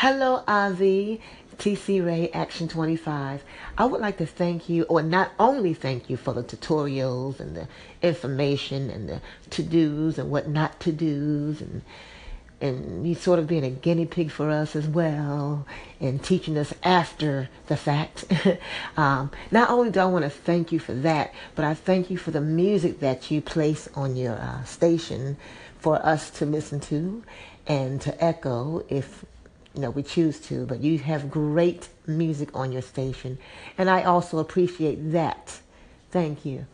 Hello, Ozzy. TC Ray Action 25. I would like to thank you, or not only thank you for the tutorials and the information and the to dos and what not to dos and and you sort of being a guinea pig for us as well and teaching us after the fact. um, not only do I want to thank you for that, but I thank you for the music that you place on your uh, station for us to listen to and to echo if you know we choose to. But you have great music on your station, and I also appreciate that. Thank you.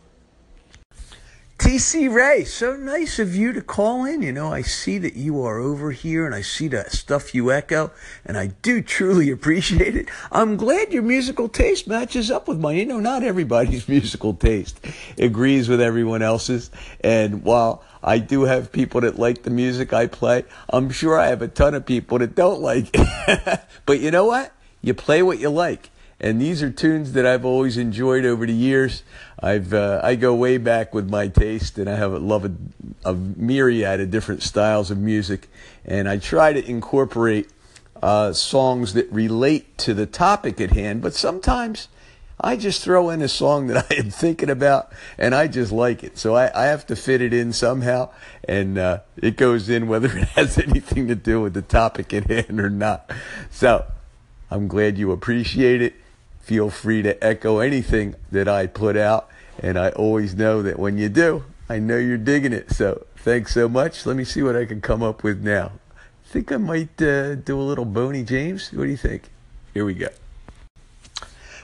TC Ray, so nice of you to call in. You know, I see that you are over here and I see the stuff you echo, and I do truly appreciate it. I'm glad your musical taste matches up with mine. You know, not everybody's musical taste agrees with everyone else's. And while I do have people that like the music I play, I'm sure I have a ton of people that don't like it. but you know what? You play what you like. And these are tunes that I've always enjoyed over the years. I've uh, I go way back with my taste, and I have a love a, a myriad of different styles of music, and I try to incorporate uh, songs that relate to the topic at hand. But sometimes I just throw in a song that I am thinking about, and I just like it, so I, I have to fit it in somehow, and uh, it goes in whether it has anything to do with the topic at hand or not. So I'm glad you appreciate it feel free to echo anything that I put out. And I always know that when you do, I know you're digging it. So thanks so much. Let me see what I can come up with now. I think I might uh, do a little Boney James. What do you think? Here we go.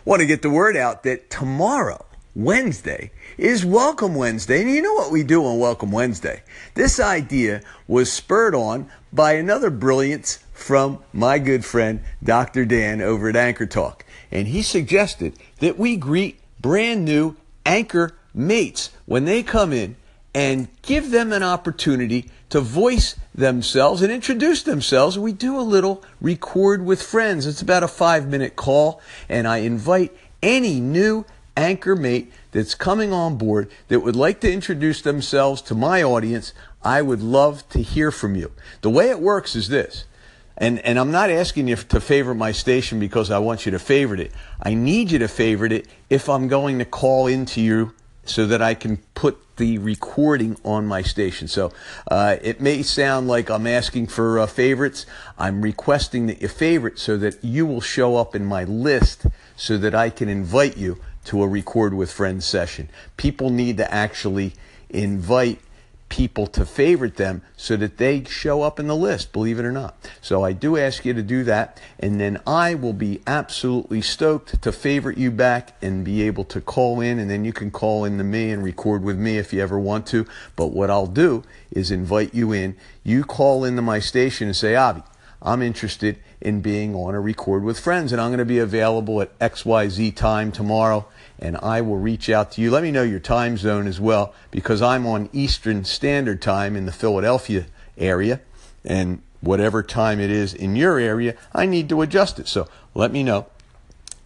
Want to get the word out that tomorrow, Wednesday, is Welcome Wednesday. And you know what we do on Welcome Wednesday? This idea was spurred on by another brilliance from my good friend, Dr. Dan, over at Anchor Talk and he suggested that we greet brand new anchor mates when they come in and give them an opportunity to voice themselves and introduce themselves. We do a little record with friends. It's about a five minute call, and I invite any new anchor mate that's coming on board that would like to introduce themselves to my audience. I would love to hear from you. The way it works is this and, and I'm not asking you to favorite my station because I want you to favorite it. I need you to favorite it if I'm going to call into you so that I can put the recording on my station. So uh, it may sound like I'm asking for uh, favorites. I'm requesting that you favorite so that you will show up in my list so that I can invite you to a record with friends session. People need to actually invite people to favorite them so that they show up in the list, believe it or not. So I do ask you to do that, and then I will be absolutely stoked to favorite you back and be able to call in, and then you can call in to me and record with me if you ever want to. But what I'll do is invite you in. You call into my station and say, Avie, I'm interested in being on a record with friends, and I'm going to be available at XYZ time tomorrow and I will reach out to you. Let me know your time zone as well because I'm on Eastern Standard Time in the Philadelphia area, and whatever time it is in your area, I need to adjust it. So let me know.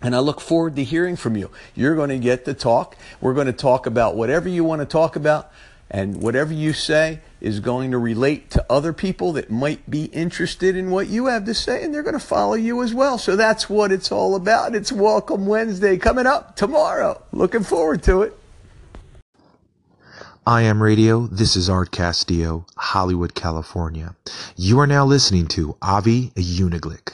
And I look forward to hearing from you. You're going to get to talk. We're going to talk about whatever you want to talk about. And whatever you say is going to relate to other people that might be interested in what you have to say, and they're going to follow you as well. So that's what it's all about. It's Welcome Wednesday coming up tomorrow. Looking forward to it. IAM Radio. This is Art Castillo, Hollywood, California. You are now listening to Avie Uniglicht.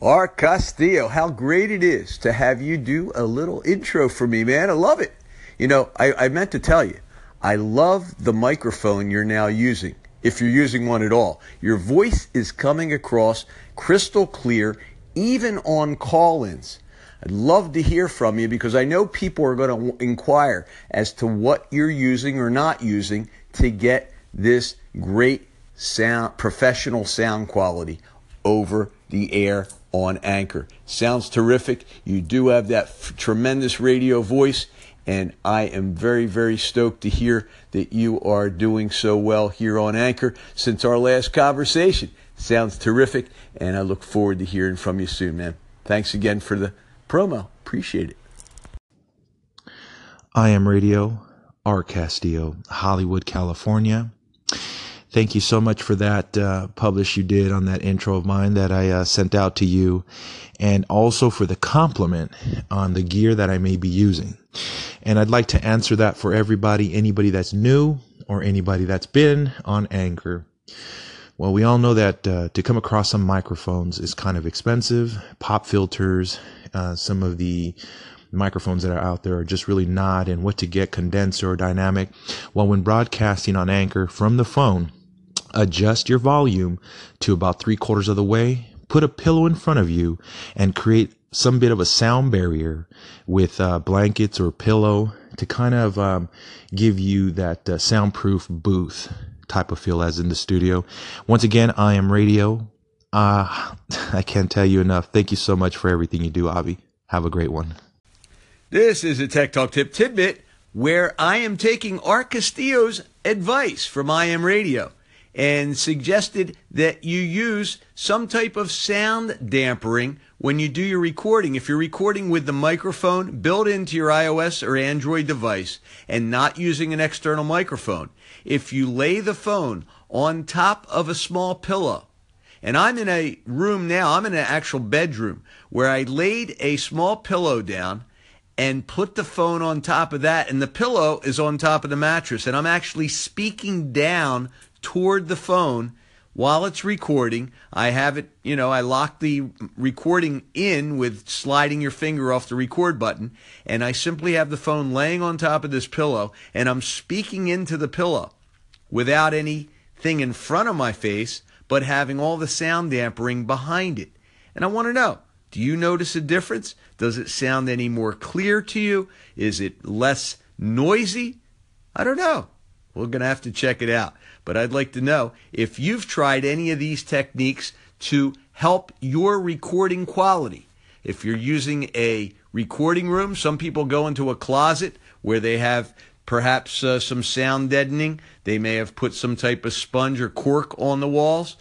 Art Castillo, how great it is to have you do a little intro for me, man. I love it. You know, I, I meant to tell you, I love the microphone you're now using, if you're using one at all. Your voice is coming across crystal clear, even on call ins. I'd love to hear from you because I know people are going to inquire as to what you're using or not using to get this great sound, professional sound quality over the air on Anchor. Sounds terrific. You do have that f- tremendous radio voice and I am very, very stoked to hear that you are doing so well here on Anchor since our last conversation. Sounds terrific, and I look forward to hearing from you soon, man. Thanks again for the promo. Appreciate it. IAM Radio, Art Castillo, Hollywood, California. Thank you so much for that uh, publish you did on that intro of mine that I uh, sent out to you, and also for the compliment on the gear that I may be using. And I'd like to answer that for everybody, anybody that's new or anybody that's been on Anchor. Well, we all know that uh, to come across some microphones is kind of expensive. Pop filters, uh, some of the microphones that are out there are just really not, and what to get condenser or dynamic. Well, when broadcasting on Anchor from the phone, adjust your volume to about three quarters of the way, put a pillow in front of you, and create some bit of a sound barrier with uh, blankets or pillow to kind of um, give you that uh, soundproof booth type of feel as in the studio. Once again, I am radio. Uh, I can't tell you enough. Thank you so much for everything you do, Avie. Have a great one. This is a Tech Talk Tip Tidbit where I am taking Art Castillo's advice from IAM Radio and suggested that you use some type of sound dampering when you do your recording. If you're recording with the microphone built into your iOS or Android device and not using an external microphone, if you lay the phone on top of a small pillow, and I'm in a room now, I'm in an actual bedroom where I laid a small pillow down and put the phone on top of that, and the pillow is on top of the mattress, and I'm actually speaking down toward the phone while it's recording. I have it, you know, I lock the recording in with sliding your finger off the record button, and I simply have the phone laying on top of this pillow, and I'm speaking into the pillow without anything in front of my face, but having all the sound dampering behind it. And I want to know do you notice a difference? Does it sound any more clear to you? Is it less noisy? I don't know. We're going to have to check it out. But I'd like to know if you've tried any of these techniques to help your recording quality. If you're using a recording room, some people go into a closet where they have perhaps uh, some sound deadening. They may have put some type of sponge or cork on the walls.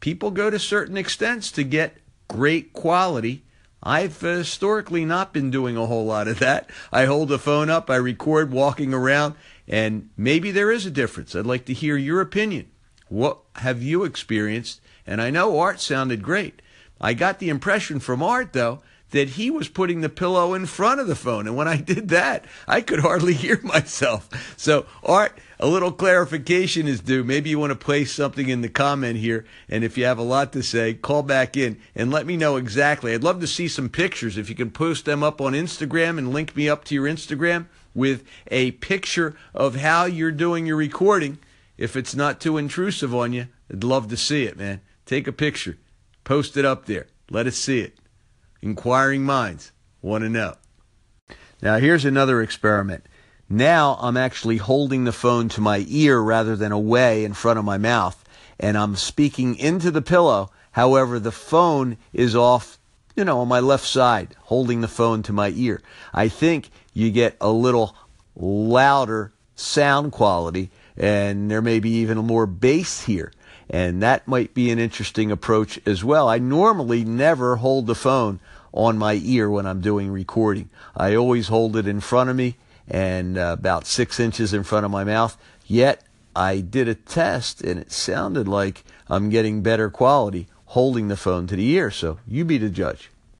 People go to certain extents to get great quality. I've uh, historically not been doing a whole lot of that. I hold the phone up, I record walking around, and maybe there is a difference. I'd like to hear your opinion. What have you experienced? And I know Art sounded great. I got the impression from Art, though, that he was putting the pillow in front of the phone. And when I did that, I could hardly hear myself. So, Art, a little clarification is due. Maybe you want to place something in the comment here. And if you have a lot to say, call back in and let me know exactly. I'd love to see some pictures. If you can post them up on Instagram and link me up to your Instagram with a picture of how you're doing your recording. If it's not too intrusive on you, I'd love to see it, man. Take a picture, post it up there. Let us see it. Inquiring minds want to know. Now, here's another experiment. Now I'm actually holding the phone to my ear rather than away in front of my mouth, and I'm speaking into the pillow. However, the phone is off, you know, on my left side, holding the phone to my ear. I think you get a little louder sound quality, and there may be even more bass here. And that might be an interesting approach as well. I normally never hold the phone on my ear when I'm doing recording. I always hold it in front of me and uh, about six inches in front of my mouth. Yet I did a test and it sounded like I'm getting better quality holding the phone to the ear. So you be the judge.